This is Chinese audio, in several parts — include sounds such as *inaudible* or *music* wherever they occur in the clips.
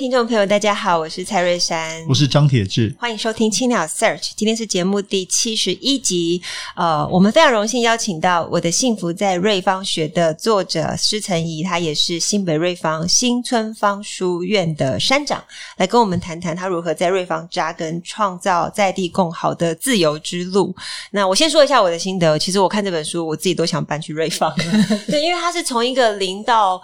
听众朋友，大家好，我是蔡瑞珊，我是张铁志，欢迎收听青鸟 Search。今天是节目第七十一集，呃，我们非常荣幸邀请到《我的幸福在瑞芳学》的作者施岑仪，他也是新北瑞芳新村芳书院的山长，来跟我们谈谈他如何在瑞芳扎根，创造在地共好的自由之路。那我先说一下我的心得，其实我看这本书，我自己都想搬去瑞芳，*laughs* *laughs* 对，因为他是从一个零到。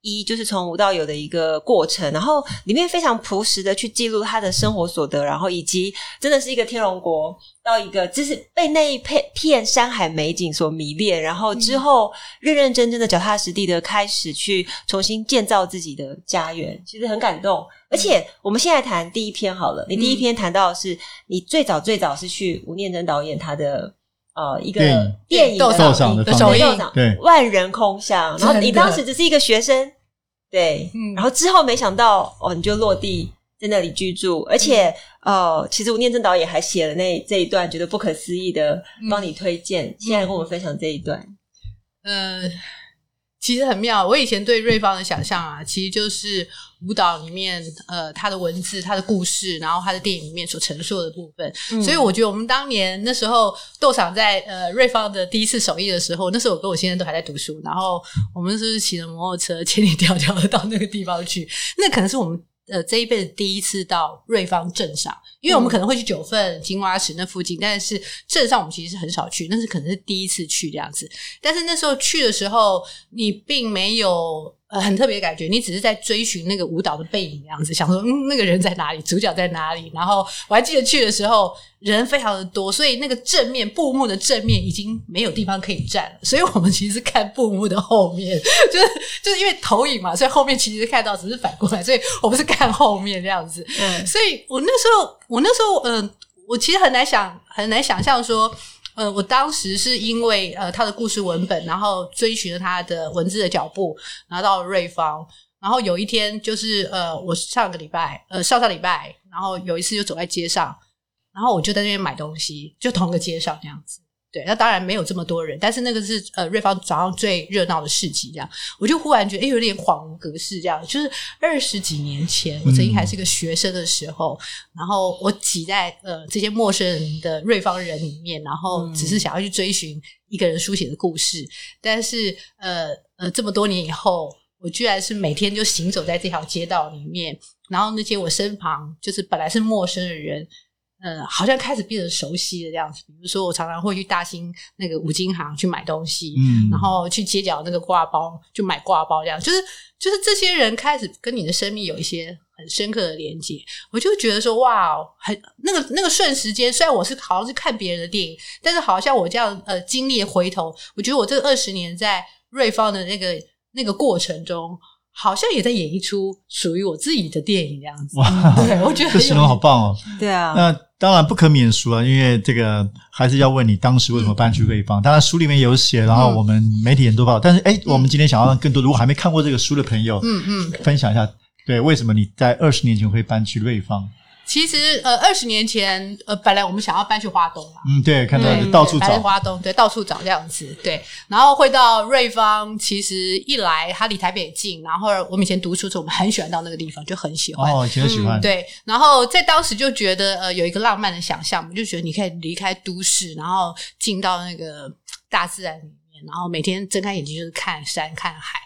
一就是从无到有的一个过程，然后里面非常朴实的去记录他的生活所得，然后以及真的是一个天龙国到一个就是被那一片片山海美景所迷恋，然后之后认认真真的脚踏实地的开始去重新建造自己的家园，其实很感动。而且我们现在谈第一篇好了，你第一篇谈到的是你最早最早是去吴念真导演他的。呃，一个电影。的首映的首映，对，万人空巷。然后你当时只是一个学生，对，嗯，然后之后没想到哦，你就落地在那里居住，而且呃，其实吴念真导演还写了那这一段，觉得不可思议的，帮你推荐，现在跟我们分享这一段，呃。其实很妙，我以前对瑞芳的想象啊，其实就是舞蹈里面呃，他的文字、他的故事，然后他的电影里面所陈述的部分。嗯、所以我觉得我们当年那时候斗场在呃瑞芳的第一次首映的时候，那时候我跟我先生都还在读书，然后我们是骑着摩托车千里迢迢的到那个地方去，那可能是我们。呃，这一辈子第一次到瑞芳镇上，因为我们可能会去九份、金瓜石那附近，但是镇上我们其实是很少去，那是可能是第一次去这样子。但是那时候去的时候，你并没有。呃，很特别的感觉，你只是在追寻那个舞蹈的背影这样子，想说，嗯，那个人在哪里，主角在哪里？然后我还记得去的时候人非常的多，所以那个正面布幕的正面已经没有地方可以站了，所以我们其实是看布幕的后面，就是就是因为投影嘛，所以后面其实看到只是反过来，所以我们是看后面这样子。嗯，所以我那时候，我那时候，嗯、呃，我其实很难想，很难想象说。呃，我当时是因为呃他的故事文本，然后追寻了他的文字的脚步，拿到了瑞芳。然后有一天，就是呃，我上个礼拜，呃，上上礼拜，然后有一次就走在街上，然后我就在那边买东西，就同个街上这样子。对，那当然没有这么多人，但是那个是呃瑞芳早上最热闹的市集，这样。我就忽然觉得，哎，有点恍如隔世，这样。就是二十几年前，我曾经还是个学生的时候，嗯、然后我挤在呃这些陌生人的瑞芳人里面，然后只是想要去追寻一个人书写的故事，嗯、但是呃呃这么多年以后，我居然是每天就行走在这条街道里面，然后那些我身旁就是本来是陌生的人。嗯，好像开始变得熟悉的这样子。比如说，我常常会去大兴那个五金行去买东西，嗯，然后去街角那个挂包就买挂包，这样就是就是这些人开始跟你的生命有一些很深刻的连接。我就觉得说，哇，很那个那个瞬时间，虽然我是好像是看别人的电影，但是好像我这样呃经历回头，我觉得我这二十年在瑞芳的那个那个过程中。好像也在演一出属于我自己的电影这样子，哇！对，我觉得这形容好棒哦。对啊，那当然不可免俗啊，因为这个还是要问你当时为什么搬去瑞芳。当然书里面有写，然后我们媒体人都报道。但是，诶，我们今天想要让更多如果还没看过这个书的朋友，嗯嗯，分享一下，对，为什么你在二十年前会搬去瑞芳？其实，呃，二十年前，呃，本来我们想要搬去花东嘛，嗯，对，看到到处找，搬去花东，对，到处找这样子，对，然后会到瑞芳。其实一来，它离台北近，然后我们以前读书的时候，我们很喜欢到那个地方，就很喜欢，哦，以前很喜欢，嗯，对。然后在当时就觉得，呃，有一个浪漫的想象，我们就觉得你可以离开都市，然后进到那个大自然里面，然后每天睁开眼睛就是看山看海，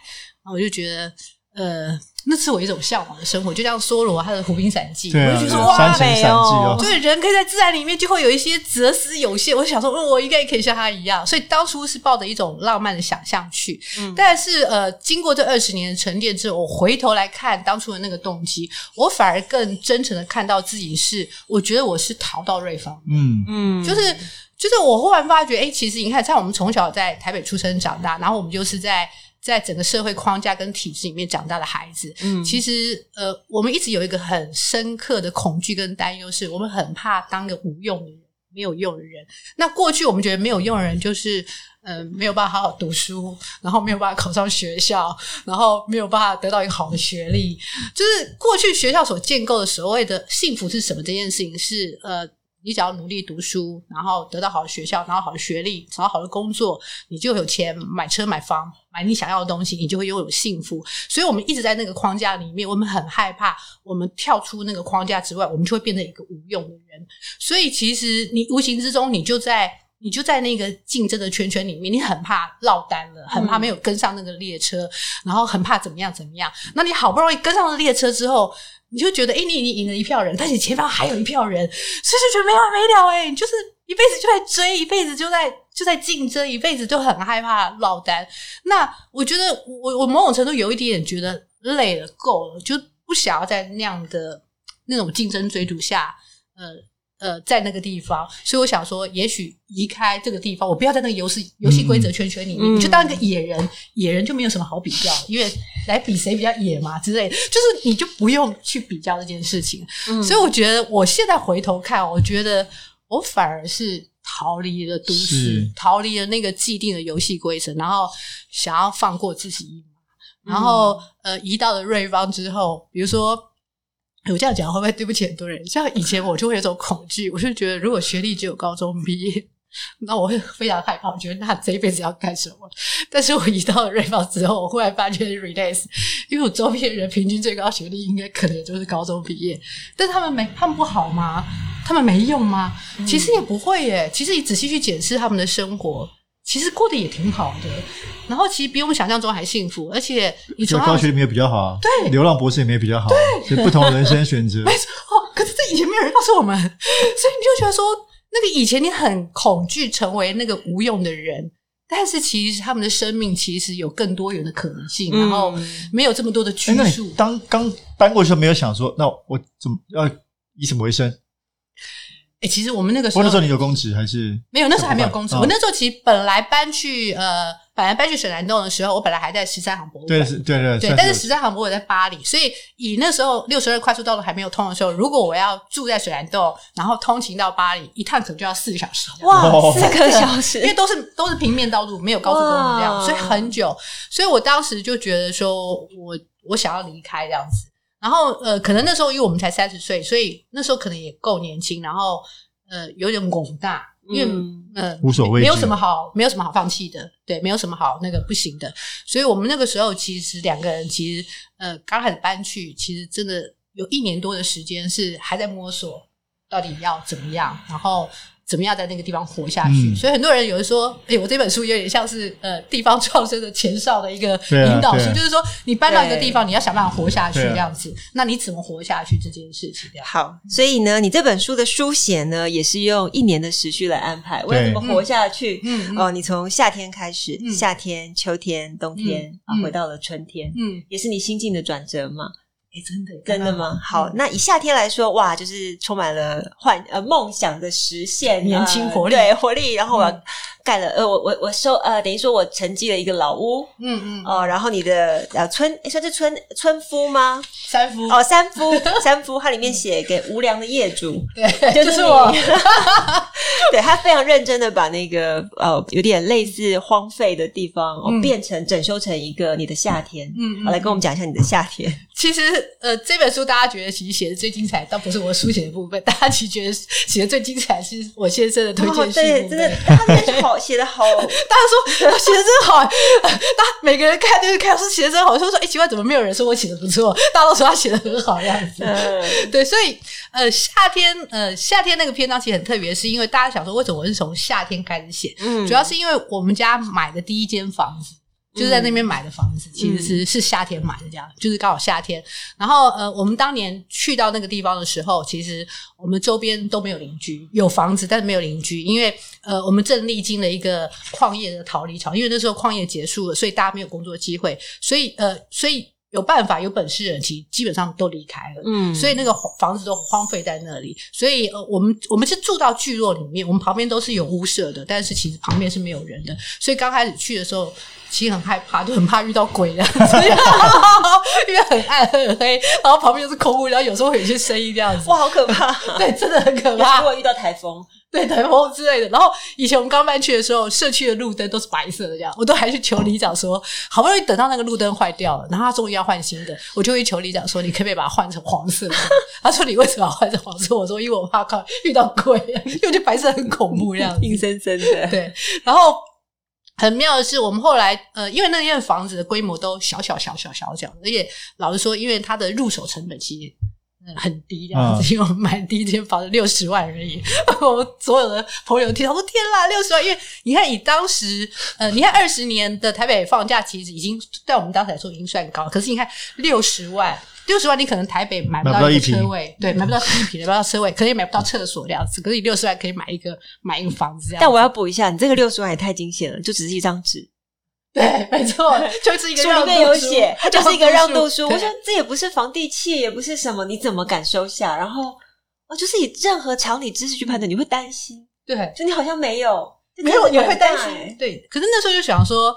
然后我就觉得。呃。那是我一种向往的生活，就像梭罗他的《湖滨散记》，对啊，我就觉得哇，山城散记哦，对，人可以在自然里面就会有一些哲思有限。我想说，嗯，我应该也可以像他一样。所以当初是抱着一种浪漫的想象去，嗯、但是呃，经过这二十年的沉淀之后，我回头来看当初的那个动机，我反而更真诚的看到自己是，我觉得我是逃到瑞芳，嗯嗯，就是就是我忽然发觉，哎，其实你看，像我们从小在台北出生长大，然后我们就是在。在整个社会框架跟体制里面长大的孩子，嗯，其实呃，我们一直有一个很深刻的恐惧跟担忧，是我们很怕当个无用的人，没有用的人。那过去我们觉得没有用的人，就是呃，没有办法好好读书，然后没有办法考上学校，然后没有办法得到一个好的学历。就是过去学校所建构的所谓的幸福是什么？这件事情是呃。你只要努力读书，然后得到好的学校，然后好的学历，找到好的工作，你就有钱买车买房，买你想要的东西，你就会拥有幸福。所以，我们一直在那个框架里面，我们很害怕，我们跳出那个框架之外，我们就会变成一个无用的人。所以，其实你无形之中，你就在你就在那个竞争的圈圈里面，你很怕落单了，很怕没有跟上那个列车，嗯、然后很怕怎么样怎么样。那你好不容易跟上了列车之后。你就觉得，哎、欸，你已经赢了一票人，但你前方还有一票人，所以就觉得没完没了、欸。哎，就是一辈子就在追，一辈子就在就在竞争，一辈子就很害怕落单。那我觉得我，我我某种程度有一点点觉得累了，够了，就不想要在那样的那种竞争追逐下，呃。呃，在那个地方，所以我想说，也许离开这个地方，我不要在那个游戏游戏规则圈圈里面，你、嗯、就当一个野人，野人就没有什么好比较，因为来比谁比较野嘛之类的，就是你就不用去比较这件事情。嗯、所以我觉得，我现在回头看，我觉得我反而是逃离了都市，逃离了那个既定的游戏规则，然后想要放过自己一马，然后、嗯、呃，移到了瑞芳之后，比如说。我这样讲会不会对不起很多人？像以前我就会有种恐惧，我就觉得如果学历只有高中毕业，那我会非常害怕。我觉得那这一辈子要干什么？但是我移到了瑞芳之后，我忽然发觉 relax，因为我周边人平均最高学历应该可能就是高中毕业，但他们没他们不好吗？他们没用吗？其实也不会耶。其实你仔细去检视他们的生活。其实过得也挺好的，然后其实比我们想象中还幸福，而且你从高学历没有比较好，对，流浪博士也没有比较好，对，是不同的人生选择。*laughs* 没错，可是这以前没有人告诉我们，*laughs* 所以你就觉得说，那个以前你很恐惧成为那个无用的人，但是其实他们的生命其实有更多元的可能性，嗯、然后没有这么多的拘束。当刚搬过去的时候，没有想说，那我怎么要以什么为生？哎、欸，其实我们那个时候，那时候你有公职还是没有？那时候还没有公职。哦、我那时候其实本来搬去呃，本来搬去水南洞的时候，我本来还在十三行博物馆。对对对对。但是十三行博物馆在巴黎，所以以那时候六十二快速道路还没有通的时候，如果我要住在水南洞，然后通勤到巴黎，一趟可能就要四个小时。哇，四个小时，因为都是都是平面道路，没有高速公路这样，所以很久。所以我当时就觉得说我我想要离开这样子。然后呃，可能那时候因为我们才三十岁，所以那时候可能也够年轻，然后。呃，有点懵大，因为、嗯、呃，无所谓，没有什么好，没有什么好放弃的，对，没有什么好那个不行的，所以我们那个时候其实两个人其实呃刚开始搬去，其实真的有一年多的时间是还在摸索到底要怎么样，然后。怎么样在那个地方活下去？嗯、所以很多人有人说：“哎、欸，我这本书有点像是呃地方创生的前哨的一个引导书，啊啊、就是说你搬到一个地方，你要想办法活下去这样子。啊、那你怎么活下去这件事情？好，所以呢，你这本书的书写呢，也是用一年的时序来安排，为了怎么活下去？嗯，嗯哦，你从夏天开始，嗯、夏天、秋天、冬天，嗯、啊，回到了春天，嗯，也是你心境的转折嘛。哎，真的，真的吗？好，那以夏天来说，哇，就是充满了幻呃梦想的实现，年轻活力，对活力。然后我盖了，呃，我我我收，呃，等于说我承继了一个老屋，嗯嗯，哦，然后你的呃村，诶算是村村夫吗？三夫哦，三夫 *laughs* 三夫，它里面写给无良的业主，对，*laughs* 就是我，*laughs* 对他非常认真的把那个呃有点类似荒废的地方哦变成整修成一个你的夏天，嗯，好，来跟我们讲一下你的夏天。其实，呃，这本书大家觉得其实写的最精彩，倒不是我书写的部分，*laughs* 大家其实觉得写的最精彩是我先生的推荐信。对，真的，他们好写的好，*laughs* 大家说写的真好，大家每个人看就是看书写的真好，说说哎奇怪，怎么没有人说我写的不错？大家都说他写的很好的样子。嗯，对，所以呃夏天呃夏天那个篇章其实很特别，是因为大家想说为什么我是从夏天开始写？嗯，主要是因为我们家买的第一间房子。就是在那边买的房子，其实是是夏天买的，这样就是刚好夏天。然后呃，我们当年去到那个地方的时候，其实我们周边都没有邻居，有房子但是没有邻居，因为呃，我们正历经了一个矿业的逃离潮，因为那时候矿业结束了，所以大家没有工作机会，所以呃，所以。有办法、有本事的人，其实基本上都离开了，嗯，所以那个房子都荒废在那里。所以呃，我们我们是住到聚落里面，我们旁边都是有屋舍的，但是其实旁边是没有人的。所以刚开始去的时候，其实很害怕，就很怕遇到鬼的，*laughs* 因为很暗很黑，然后旁边又是空屋，然后有时候会有一些声音这样子，哇，好可怕！*laughs* 对，真的很可怕。如果遇到台风。对台风之类的，然后以前我们刚搬去的时候，社区的路灯都是白色的，这样我都还去求里长说，好不容易等到那个路灯坏掉了，然后他终于要换新的，*laughs* 我就会求里长说，*laughs* 你可不 *laughs* 可以把它换成黄色？他说你为什么要换成黄色？我说因为我怕靠遇到鬼，因为白色很恐怖，这样阴森森的。对，然后很妙的是，我们后来呃，因为那间房子的规模都小小小小小小的，而且老实说，因为它的入手成本其实。很低这样子，因为我们买第一间房子六十万而已。*laughs* 我们所有的朋友听到说：“天啦，六十万！”因为你看，以当时呃，你看二十年的台北房价，其实已经在我们当时来说已经算高。可是你看六十万，六十万你可能台北买不到一个车位，对，买不到一坪，买不到车位，可能也买不到厕所这样子。可是你六十万可以买一个买一个房子这样。但我要补一下，你这个六十万也太惊险了，就只是一张纸。*laughs* 对，没错，就是一个让书里面有写，它 *laughs* 就是一个让渡书。我说这也不是房地契，也不是什么，你怎么敢收下？然后哦，就是以任何常理知识去判断，你会担心。对，就你好像没有，没有，你会担心。对，可是那时候就想说，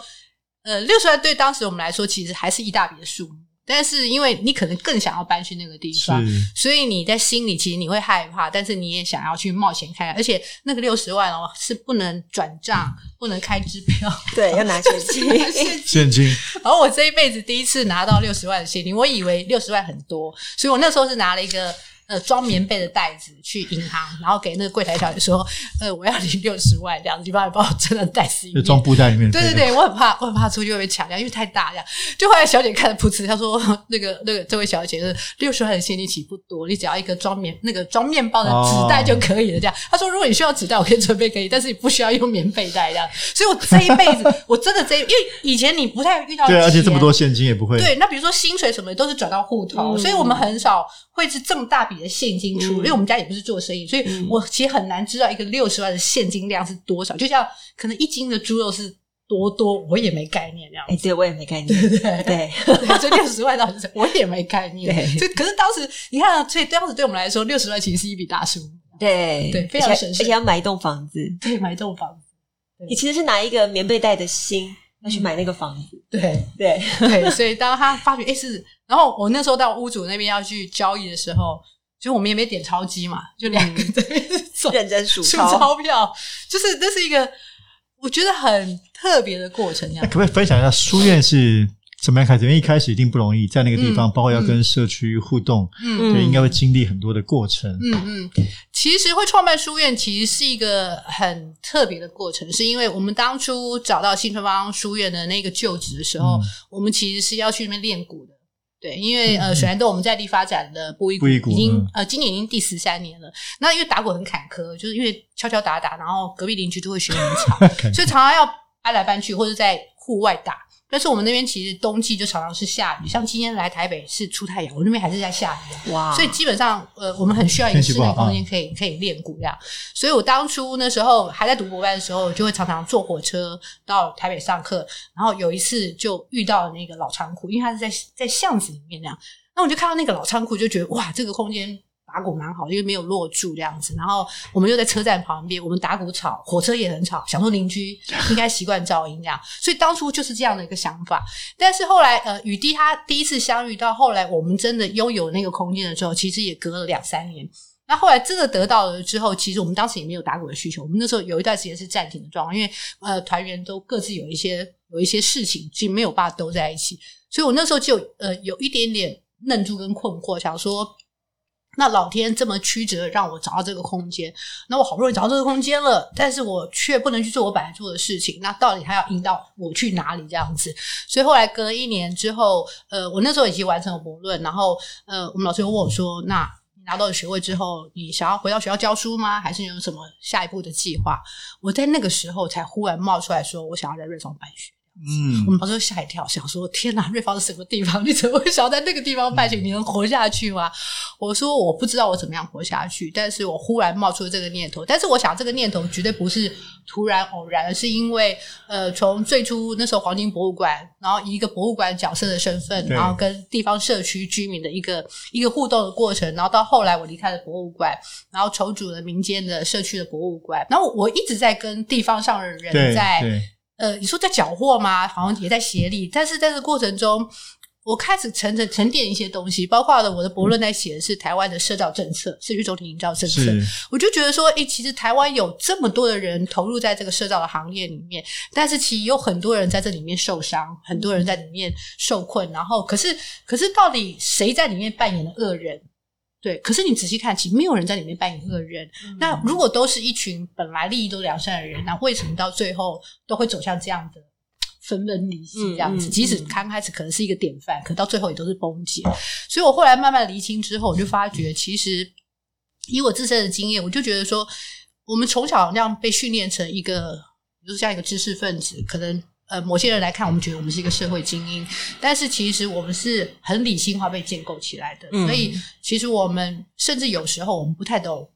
呃，六十万对当时我们来说，其实还是一大笔的数目。但是因为你可能更想要搬去那个地方，所以你在心里其实你会害怕，但是你也想要去冒险看看。而且那个六十万哦是不能转账，不能开支票，*laughs* 对，要拿现金，*laughs* 现金。现金。然后我这一辈子第一次拿到六十万的现金，我以为六十万很多，所以我那时候是拿了一个。呃，装棉被的袋子去银行，然后给那个柜台小姐说：“呃，我要领六十万，这样子，你帮我帮我真的袋子里面装布袋里面。”对对对，我很怕，我很怕出去会被抢掉，因为太大这样。就后来小姐看了噗嗤，她说：“那个那个，这位小姐是六十万的现金其实不多，你只要一个装棉那个装面包的纸袋就可以了。”这样，她说：“如果你需要纸袋，我可以准备给你，但是你不需要用棉被袋这样。”所以，我这一辈子我真的这一，因为以前你不太遇到，对，而且这么多现金也不会。对，那比如说薪水什么的都是转到户头，嗯，所以我们很少会是这么大笔的现金出。因为我们家也不是做生意，所以我其实很难知道一个六十万的现金量是多少。就像可能一斤的猪肉是多多，我也没概念这样。哎，对，我也没概念。对对对，这六十万到底是我也没概念。对，可是当时你看，所以当时对我们来说，六十万其实是一笔大数。对对，非常省事，而且要买一栋房子。对，买一栋房子。你其实是拿一个棉被袋的心要去买那个房子。对对对，所以当他发觉哎是，然后我那时候到屋主那边要去交易的时候。就我们也没点钞机嘛，就两个在那边认真数数钞票，就是这是一个我觉得很特别的过程。那可不可以分享一下书院是怎么样开始？因为一开始一定不容易，在那个地方，嗯、包括要跟社区互动，嗯，对，应该会经历很多的过程。嗯嗯，其实会创办书院，其实是一个很特别的过程，是因为我们当初找到新春方书院的那个旧址的时候，嗯、我们其实是要去那边练鼓的。对，因为呃，虽然都我们在地发展的布依谷已经呃，今年已经第十三年了。那因为打鼓很坎坷，就是因为敲敲打打，然后隔壁邻居就会学很 *laughs* 吵，所以常常要搬来搬去，或者在户外打。但是我们那边其实冬季就常常是下雨，像今天来台北是出太阳，我那边还是在下雨。哇！所以基本上呃，我们很需要一个室内空间可以可以练鼓这样。所以我当初那时候还在读博班的时候，就会常常坐火车到台北上课。然后有一次就遇到了那个老仓库，因为它是在在巷子里面那样。那我就看到那个老仓库，就觉得哇，这个空间。打鼓蛮好，因为没有落住这样子。然后我们又在车站旁边，我们打鼓吵，火车也很吵，想说邻居 *laughs* 应该习惯噪音这样。所以当初就是这样的一个想法。但是后来，呃，雨滴他第一次相遇到后来，我们真的拥有那个空间的时候，其实也隔了两三年。那后来真的得到了之后，其实我们当时也没有打鼓的需求。我们那时候有一段时间是暂停的状况，因为呃团员都各自有一些有一些事情，其实没有办法都在一起。所以我那时候就呃有一点点愣住跟困惑，想说。那老天这么曲折，让我找到这个空间。那我好不容易找到这个空间了，但是我却不能去做我本来做的事情。那到底他要引导我去哪里？这样子。所以后来隔了一年之后，呃，我那时候已经完成了博论，然后呃，我们老师又问我说：“那你拿到了学位之后，你想要回到学校教书吗？还是有什么下一步的计划？”我在那个时候才忽然冒出来说：“我想要在瑞松办学。”嗯，我们当时吓一跳，想说：天哪，瑞芳是什么地方？*laughs* 你怎么会想要在那个地方办学？你能活下去吗？我说我不知道我怎么样活下去，但是我忽然冒出了这个念头。但是我想这个念头绝对不是突然偶然，而是因为呃，从最初那时候黄金博物馆，然后以一个博物馆角色的身份，然后跟地方社区居民的一个一个互动的过程，然后到后来我离开了博物馆，然后筹组了民间的社区的博物馆，然后我一直在跟地方上的人在呃，你说在缴获吗？好像也在协力，但是在这个过程中。我开始沉沉沉淀一些东西，包括了我的博论在写的是台湾的社造政策、社区总体营造政策。我就觉得说，诶，其实台湾有这么多的人投入在这个社造的行业里面，但是其实有很多人在这里面受伤，很多人在里面受困。然后，可是，可是到底谁在里面扮演了恶人？对，可是你仔细看，其实没有人在里面扮演恶人。嗯。那如果都是一群本来利益都良善的人，那为什么到最后都会走向这样的？分崩离析这样子，嗯嗯嗯、即使刚开始可能是一个典范，可到最后也都是崩解。所以我后来慢慢厘清之后，我就发觉，其实以我自身的经验，我就觉得说，我们从小那样被训练成一个，就是像一个知识分子，可能呃某些人来看，我们觉得我们是一个社会精英，但是其实我们是很理性化被建构起来的。所以其实我们甚至有时候我们不太懂。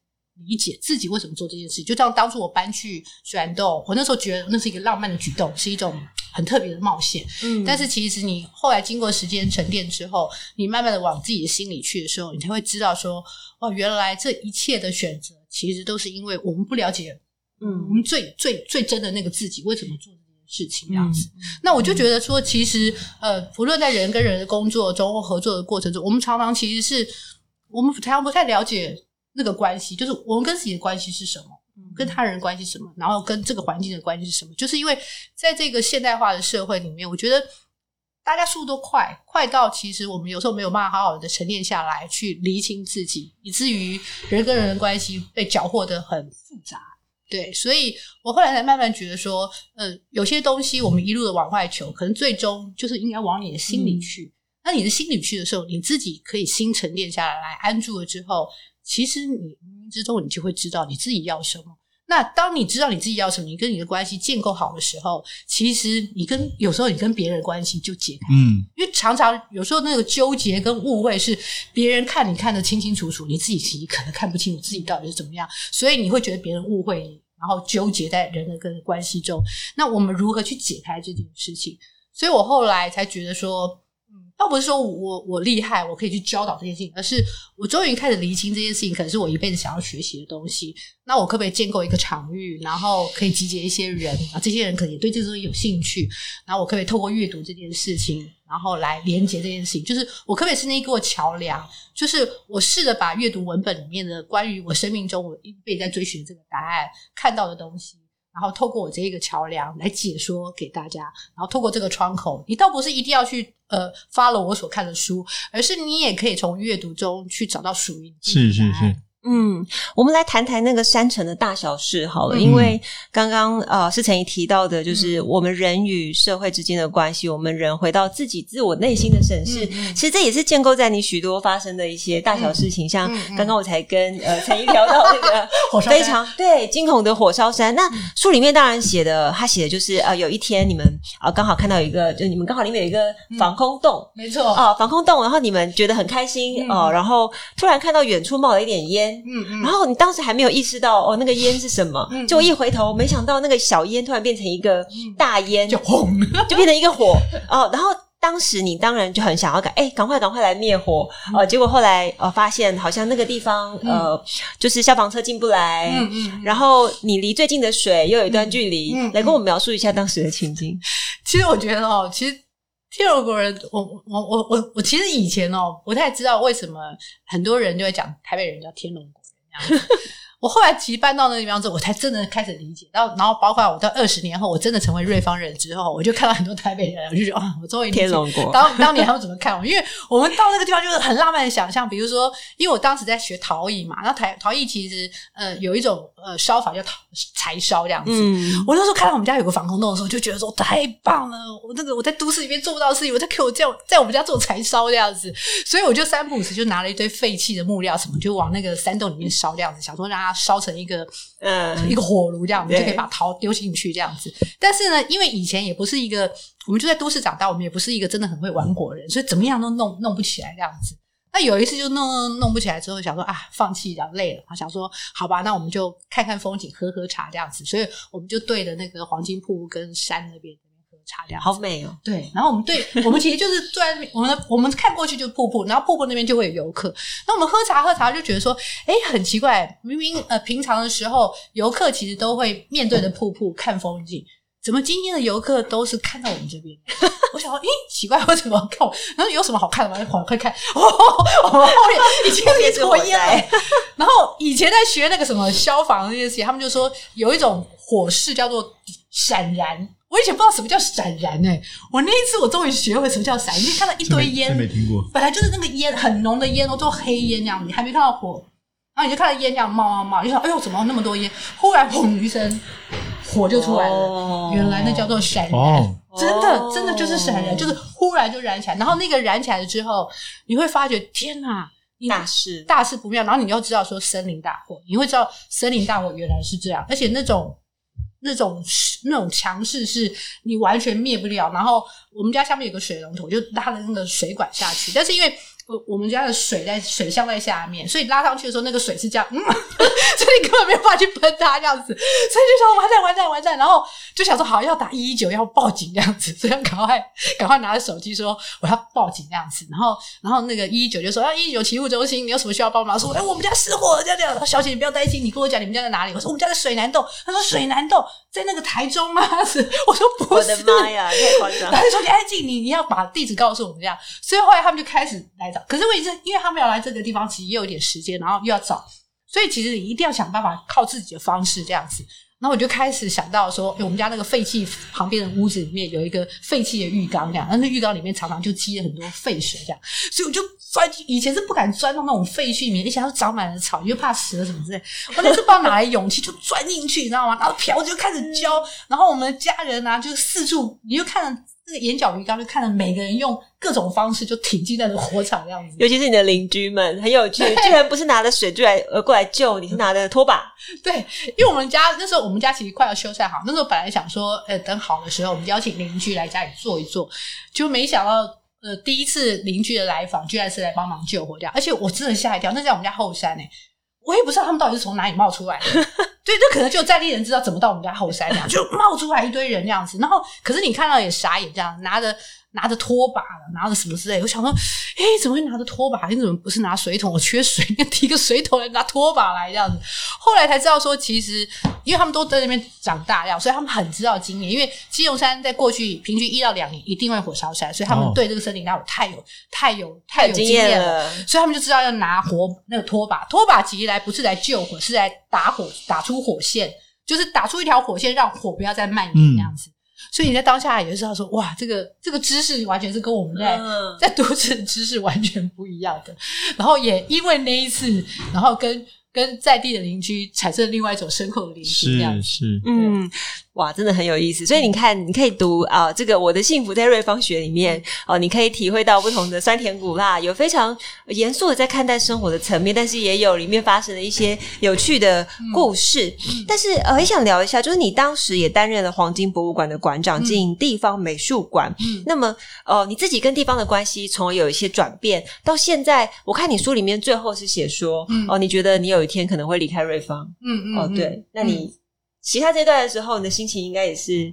理解自己为什么做这件事，就像当初我搬去水澜洞，我那时候觉得那是一个浪漫的举动，是一种很特别的冒险。嗯，但是其实你后来经过时间沉淀之后，你慢慢的往自己的心里去的时候，你才会知道说，哦，原来这一切的选择其实都是因为我们不了解，嗯，我们最最最真的那个自己为什么做事情这样子。嗯，那我就觉得说，其实呃，不论在人跟人的工作中或合作的过程中，我们常常其实是我们常常不太了解。那个关系就是我们跟自己的关系是什么，跟他人关系什么，然后跟这个环境的关系是什么？就是因为在这个现代化的社会里面，我觉得大家速度都快，快到其实我们有时候没有办法好好的沉淀下来，去厘清自己，以至于人跟人的关系被搅和的很复杂。对，所以我后来才慢慢觉得说，呃，有些东西我们一路的往外求，可能最终就是应该往你的心里去。那你的心里去的时候，你自己可以心沉淀下来，来安住了之后。其实你冥冥之中，你就会知道你自己要什么。那当你知道你自己要什么，你跟你的关系建构好的时候，其实你跟有时候你跟别人的关系就解开。嗯，因为常常有时候那个纠结跟误会是别人看你看得清清楚楚，你自己其实可能看不清楚自己到底是怎么样，所以你会觉得别人误会你，然后纠结在人的跟关系中。那我们如何去解开这件事情？所以我后来才觉得说。倒不是说我我厉害，我可以去教导这件事情，而是我终于开始厘清这件事情，可能是我一辈子想要学习的东西。那我可不可以建构一个场域，然后可以集结一些人啊？这些人可能也对这东西有兴趣。然后我可不可以透过阅读这件事情，然后来连接这件事情？就是我可不可以是那一个桥梁？就是我试着把阅读文本里面的关于我生命中我一辈子在追寻这个答案看到的东西。然后透过我这一个桥梁来解说给大家，然后透过这个窗口，你倒不是一定要去呃发了我所看的书，而是你也可以从阅读中去找到属于你自己的答案。是是是。嗯，我们来谈谈那个山城的大小事好了，嗯、因为刚刚呃是陈怡提到的，就是我们人与社会之间的关系，嗯、我们人回到自己自我内心的审视，嗯、其实这也是建构在你许多发生的一些大小事情，嗯、像刚刚我才跟呃陈怡聊到那个 *laughs* 非常对惊恐的火烧山。那书里面当然写的，他写的就是呃有一天你们啊、呃、刚好看到一个，就你们刚好里面有一个防空洞，嗯、没错。啊、呃、防空洞，然后你们觉得很开心哦、嗯。呃，然后突然看到远处冒了一点烟。嗯嗯，然后你当时还没有意识到哦，那个烟是什么？嗯，就一回头，没想到那个小烟突然变成一个大烟，就轰，就变成一个火哦。然后当时你当然就很想要赶，哎，赶快赶快来灭火哦。结果后来呃发现好像那个地方呃就是消防车进不来，嗯嗯。然后你离最近的水又有一段距离，来跟我描述一下当时的情景。其实我觉得哦，其实。天龙国人，我我我我我其实以前哦，不太知道为什么很多人就会讲台北人叫天龙国人这样子。我后来其实搬到那个地方之后，我才真的开始理解。然后，然后包括我到二十年后，我真的成为瑞芳人之后，我就看到很多台北人，我就觉得啊，我终于天龙国。当当年他们怎么看我？因为我们到那个地方就是很浪漫的想象，比如说，因为我当时在学陶艺嘛，然后陶陶艺其实呃有一种呃烧法叫陶柴烧这样子。嗯，我那时候看到我们家有个防空洞的时候，就觉得说太棒了。我那个我在都市里面做不到的事情，我在给我这样在我们家做柴烧这样子，所以我就三不五时就拿了一堆废弃的木料什么，就往那个山洞里面烧这样子，想说让它。它烧成一个嗯一个火炉这样，我们就可以把陶丢进去这样子。但是呢，因为以前也不是一个，我们就在都市长大，我们也不是一个真的很会玩火的人，所以怎么样都弄弄不起来这样子。那有一次就弄弄不起来之后，想说啊，放弃，然后累了，想说好吧，那我们就看看风景，喝喝茶这样子。所以我们就对着那个黄金瀑布跟山那边茶这样子。好美哦。对，然后我们对，我们其实就是坐在那边，我们我们看过去就是瀑布，然后瀑布那边就会有游客。那我们喝茶喝茶就觉得说，哎，很奇怪，明明呃平常的时候游客其实都会面对着瀑布看风景。怎么今天的游客都是看到我们这边？*laughs* 我想说，咦，奇怪，为什么看我？然后有什么好看的吗？快快看，哦，我们后面已经烈火烟了。然后以前在学那个什么消防那些事情，他们就说有一种火势叫做闪燃。我以前不知道什么叫闪燃诶，我那一次我终于学会什么叫闪，因为看到一堆烟，没听过。本来就是那个烟很浓的烟，都做黑烟那样子，你还没看到火，然后你就看到烟这样冒冒冒，你就想，哎呦，怎么那么多烟？忽然轰一声。火就出来了，哦、原来那叫做闪燃，哦、真的真的就是闪燃，就是忽然就燃起来。然后那个燃起来了之后，你会发觉天哪，大事大事不妙。然后你就知道说森林大火，你会知道森林大火原来是这样，而且那种那种那种强势是你完全灭不了。然后我们家下面有个水龙头，就拉了那个水管下去，但是因为。我们家的水在水箱在下面，所以拉上去的时候，那个水是这样，嗯，*laughs* 所以你根本没有办法去喷它这样子，所以就说完蛋完蛋完蛋，然后就想说好要打一一九要报警这样子，所以要赶快赶快拿着手机说我要报警这样子，然后然后那个一一九就说啊一一九起雾中心，你有什么需要帮忙？说哎我们家失火了这样这样，小姐你不要担心，你跟我讲你们家在哪里？我说我们家在水南洞，他说水南洞在那个台中吗？*laughs* 我说不是，我的妈呀，太夸张！他就说你安静，你你要把地址告诉我们这样，所以后来他们就开始来找。可是问题是，因为他们要来这个地方，其实也有点时间，然后又要找，所以其实你一定要想办法靠自己的方式这样子。然后我就开始想到说，我们家那个废弃旁边的屋子里面有一个废弃的浴缸，这样，那那浴缸里面常常就积了很多废水，这样，所以我就钻，以前是不敢钻到那种废墟里面，一想要长满了草，你就怕蛇什么之类。我那次不知道哪来勇气，就钻进去，你知道吗？然后瓢就开始浇，*laughs* 然后我们家人啊，就四处，*laughs* 你就看。这个眼角鱼缸就看着每个人用各种方式就挺进那个火场这样子，尤其是你的邻居们很有趣，居然不是拿着水就来呃过来救你，是拿着拖把。*laughs* 对，因为我们家那时候我们家其实快要修缮好，那时候本来想说，呃，等好的时候我们邀请邻居来家里坐一坐，就没想到，呃，第一次邻居的来访居然是来帮忙救火这样，而且我真的吓一跳，那在我们家后山呢、欸我也不知道他们到底是从哪里冒出来的，对，那可能就在地人知道怎么到我们家后山这样，就冒出来一堆人那样子，然后可是你看到也傻眼，这样拿着。拿着拖把了，拿着什么之类，我想说，哎，怎么会拿着拖把？你怎么不是拿水桶？我缺水，你提个水桶来拿拖把来这样子。后来才知道说，其实因为他们都在那边长大了，所以他们很知道经验。因为基隆山在过去平均一到两年一定会火烧山，所以他们对这个森林大火太有、太有、太有经验了，所以他们就知道要拿火那个拖把。拖把其实来不是来救火，是来打火，打出火线，就是打出一条火线，让火不要再蔓延这样子。嗯所以你在当下也是知道说，哇，这个这个知识完全是跟我们在、嗯、*laughs* 在读者的知识完全不一样的。然后也因为那一次，然后跟跟在地的邻居产生了另外一种深厚的联系，这样是是，嗯。哇，真的很有意思。所以你看，你可以读啊、呃，这个《我的幸福在瑞芳学》里面哦、呃，你可以体会到不同的酸甜苦辣，有非常严肃的在看待生活的层面，但是也有里面发生的一些有趣的故事。嗯、但是呃，也想聊一下，就是你当时也担任了黄金博物馆的馆长，经营地方美术馆。嗯，那么呃，你自己跟地方的关系从而有一些转变，到现在，我看你书里面最后是写说，嗯、哦，你觉得你有一天可能会离开瑞芳。嗯嗯，哦，对，那你。嗯其他阶段的时候，你的心情应该也是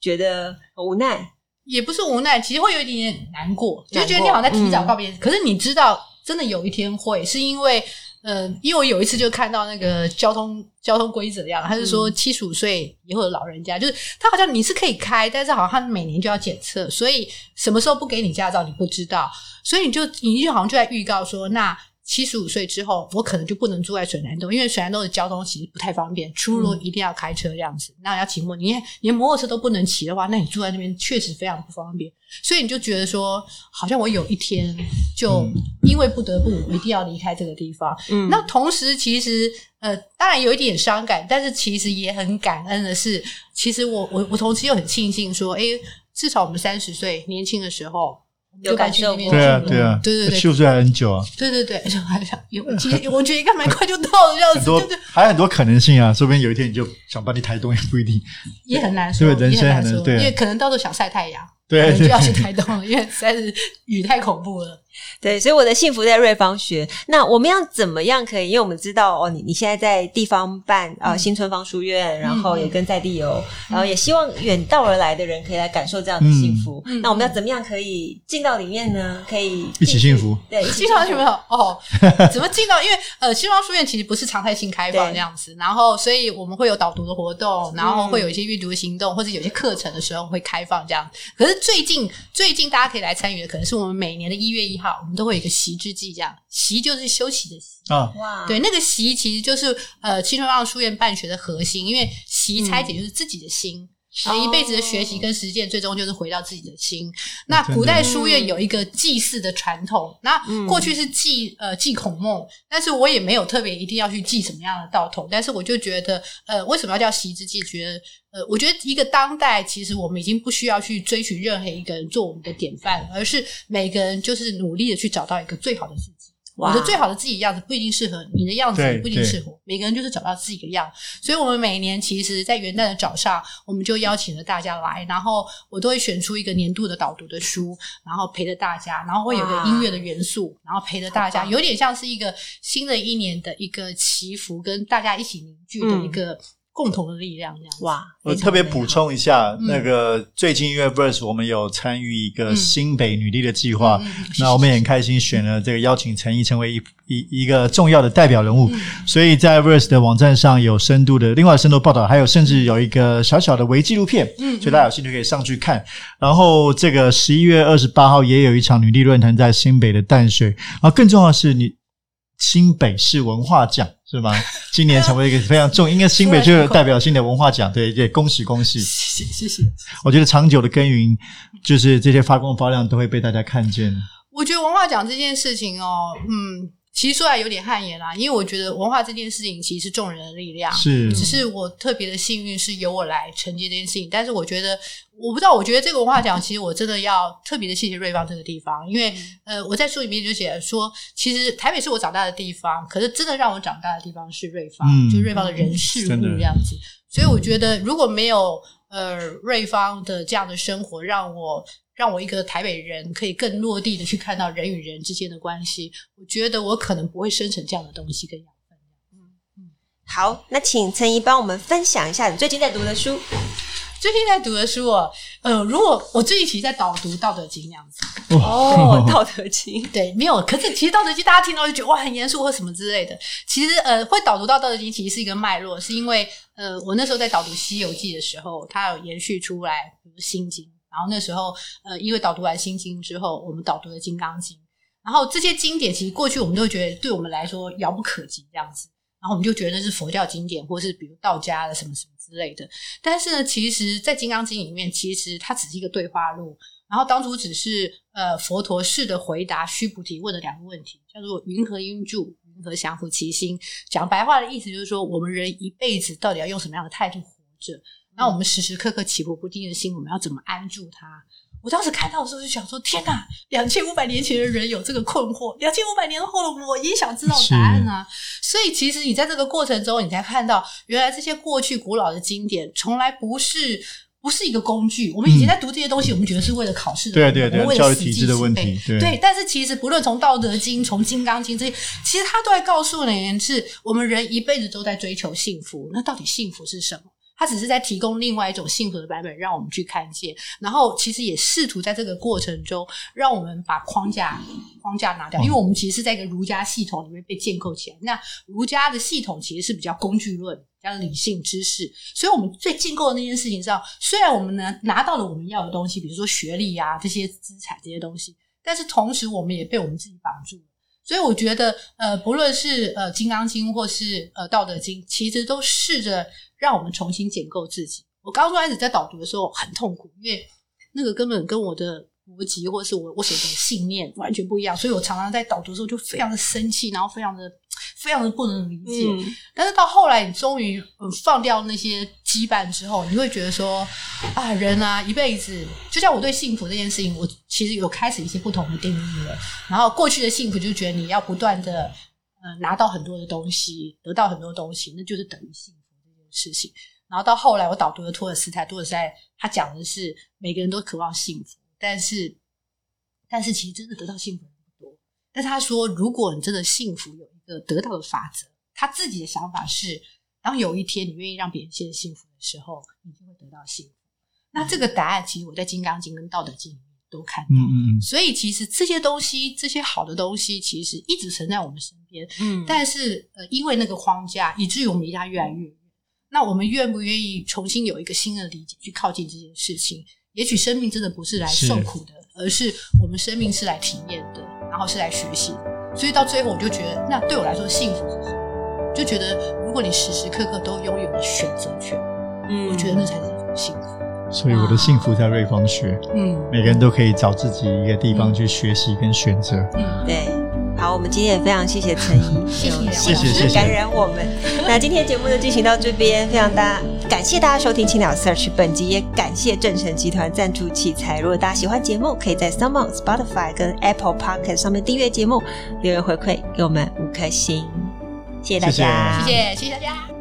觉得无奈，也不是无奈，其实会有一点点难过，就觉得你好像在提早告别。嗯、可是你知道，真的有一天会，是因为，呃，因为我有一次就看到那个交通交通规则一样，他是说七十五岁以后的老人家，嗯、就是他好像你是可以开，但是好像他每年就要检测，所以什么时候不给你驾照你不知道，所以你就你就好像就在预告说那。七十五岁之后，我可能就不能住在水南洞，因为水南洞的交通其实不太方便，出入一定要开车这样子。嗯、那要骑摩，你连连摩托车都不能骑的话，那你住在那边确实非常不方便。所以你就觉得说，好像我有一天就因为不得不，我一定要离开这个地方。嗯，那同时其实呃，当然有一点伤感，但是其实也很感恩的是，其实我我我同时又很庆幸说，诶，至少我们三十岁年轻的时候。有感受过，对啊，对啊，对对对，去不出来很久啊，对对对，就还想有，其实我觉得应该蛮快就到了，这样子，对对还有很多可能性啊，说不定有一天你就想搬去台东也不一定，也很难说，对，人生很难说，对，因为可能到时候想晒太阳，对，就要去台东了，因为实在是雨太恐怖了。对，所以我的幸福在瑞芳学。那我们要怎么样可以？因为我们知道哦，你你现在在地方办啊、呃、新春芳书院，然后也跟在地游，嗯、然后也希望远道而来的人可以来感受这样的幸福。嗯、那我们要怎么样可以进到里面呢？可以一起幸福。对，进到有没有？哦，*laughs* 怎么进到？因为呃，新芳书院其实不是常态性开放这样子，然后所以我们会有导读的活动，然后会有一些阅读的行动，或者有些课程的时候会开放这样。可是最近最近大家可以来参与的，可能是我们每年的一月一号，我们都会有一个。习之记，这样习就是休息的习。啊，哇，对，那个习其实就是呃青春望书院办学的核心，因为习拆解就是自己的心，所以、嗯、一辈子的学习跟实践，最终就是回到自己的心。哦、那古代书院有一个祭祀的传统，那过去是祭呃祭孔孟，但是我也没有特别一定要去祭什么样的道统，但是我就觉得呃为什么要叫习之祭？觉得呃我觉得一个当代其实我们已经不需要去追寻任何一个人做我们的典范，而是每个人就是努力的去找到一个最好的自己。我的最好的自己样子不一定适合你的样子，不一定适合每个人，就是找到自己的样子。所以，我们每年其实，在元旦的早上，我们就邀请了大家来，然后我都会选出一个年度的导读的书，然后陪着大家，然后会有个音乐的元素，然后陪着大家，有点像是一个新的一年的一个祈福，跟大家一起凝聚的一个。共同的力量，这样哇！我特别补充一下，那个最近因为 Verse 我们有参与一个新北女力的计划，那我们也很开心选了这个邀请陈毅成为一一一个重要的代表人物，所以在 Verse 的网站上有深度的另外深度报道，还有甚至有一个小小的微纪录片，嗯，所以大家有兴趣可以上去看。然后这个十一月二十八号也有一场女力论坛在新北的淡水，然后更重要的是你。新北市文化奖是吗？今年成为一个非常重，应该新北 *laughs* 就有代表性的文化奖，对对，恭喜恭喜！谢谢谢谢。我觉得长久的耕耘，就是这些发光发亮都会被大家看见。我觉得文化奖这件事情哦，嗯。其实说来有点汗颜啦，因为我觉得文化这件事情其实是众人的力量，是，只是我特别的幸运是由我来承接这件事情。但是我觉得，我不知道，我觉得这个文化奖，其实我真的要特别的谢谢瑞芳这个地方，因为呃，我在书里面就写了说，其实台北是我长大的地方，可是真的让我长大的地方是瑞芳，嗯、就是瑞芳的人事物这样子。所以我觉得，如果没有呃瑞芳的这样的生活，让我。让我一个台北人可以更落地的去看到人与人之间的关系，我觉得我可能不会生成这样的东西跟养分。嗯嗯，好，那请陈怡帮我们分享一下你最近在读的书。最近在读的书哦，呃，如果我最近其实在导读《道德经》那样子。哦，《*laughs* 道德经》对，没有。可是其实《道德经》大家听到就觉得哇很严肃或什么之类的。其实呃，会导读到《道德经》其实是一个脉络，是因为呃，我那时候在导读《西游记》的时候，它有延续出来，比如《心经》。然后那时候，呃，因为导读完《心经》之后，我们导读了《金刚经》。然后这些经典，其实过去我们都会觉得，对我们来说遥不可及这样子。然后我们就觉得是佛教经典，或是比如道家的什么什么之类的。但是呢，其实，在《金刚经》里面，其实它只是一个对话录。然后当初只是呃，佛陀式的回答须菩提问的两个问题，叫做“云何应住？云何降伏其心？”讲白话的意思就是说，我们人一辈子到底要用什么样的态度活着？那我们时时刻刻起伏不定的心，我们要怎么安住它？我当时看到的时候就想说：天哪！两千五百年前的人有这个困惑，两千五百年后的我也想知道答案啊！所以，其实你在这个过程中，你才看到，原来这些过去古老的经典，从来不是不是一个工具。我们以前在读这些东西，嗯、我们觉得是为了考试的，对对对，为了教育体制的问题，对。对，但是其实不论从《道德经》、从《金刚经》这些，其实它都在告诉你是我们人一辈子都在追求幸福。那到底幸福是什么？他只是在提供另外一种幸福的版本，让我们去看见。然后，其实也试图在这个过程中，让我们把框架框架拿掉，因为我们其实是在一个儒家系统里面被建构起来。那儒家的系统其实是比较工具论、比较理性知识，所以我们最建构的那件事情上，虽然我们呢拿到了我们要的东西，比如说学历啊这些资产这些东西，但是同时我们也被我们自己绑住了。所以我觉得，呃，不论是呃《金刚经》或是呃《道德经》，其实都试着。让我们重新建构自己。我刚刚开始在导读的时候很痛苦，因为那个根本跟我的逻辑或是我我所的信念完全不一样，所以我常常在导读的时候就非常的生气，然后非常的。非常的不能理解。嗯、但是到后来，你终于放掉那些羁绊之后，你会觉得说啊，人啊，一辈子就像我对幸福这件事情，我其实有开始一些不同的定义了。然后过去的幸福就觉得你要不断的呃拿到很多的东西，得到很多东西，那就是等于幸福事情。然后到后来，我导读了托尔斯泰，托尔斯泰他讲的是每个人都渴望幸福，但是但是其实真的得到幸福的不多。但是他说，如果你真的幸福，有一个得到的法则，他自己的想法是，当有一天你愿意让别人先幸福的时候，你就会得到幸福。那这个答案，其实我在《金刚经》跟《道德经》里面都看到。嗯嗯。所以其实这些东西，这些好的东西，其实一直存在我们身边。嗯。但是呃，因为那个框架，以至于我们离它越来越远。那我们愿不愿意重新有一个新的理解，去靠近这件事情？也许生命真的不是来受苦的，是而是我们生命是来体验的，然后是来学习的。所以到最后，我就觉得，那对我来说，幸福是什么？就觉得，如果你时时刻刻都拥有了选择权，嗯，我觉得那才是一种幸福。所以我的幸福在瑞芳学，嗯，每个人都可以找自己一个地方去学习跟选择，嗯，对。好，我们今天也非常谢谢陈怡，*laughs* 谢谢谢谢谢谢感染我们。那今天节目就进行到这边，非常大感谢大家收听青鸟 Search 本集，也感谢正成集团赞助器材。如果大家喜欢节目，可以在 SoundOn Spotify 跟 Apple Podcast 上面订阅节目，留言回馈给我们五颗星，谢谢大家，谢谢谢谢大家。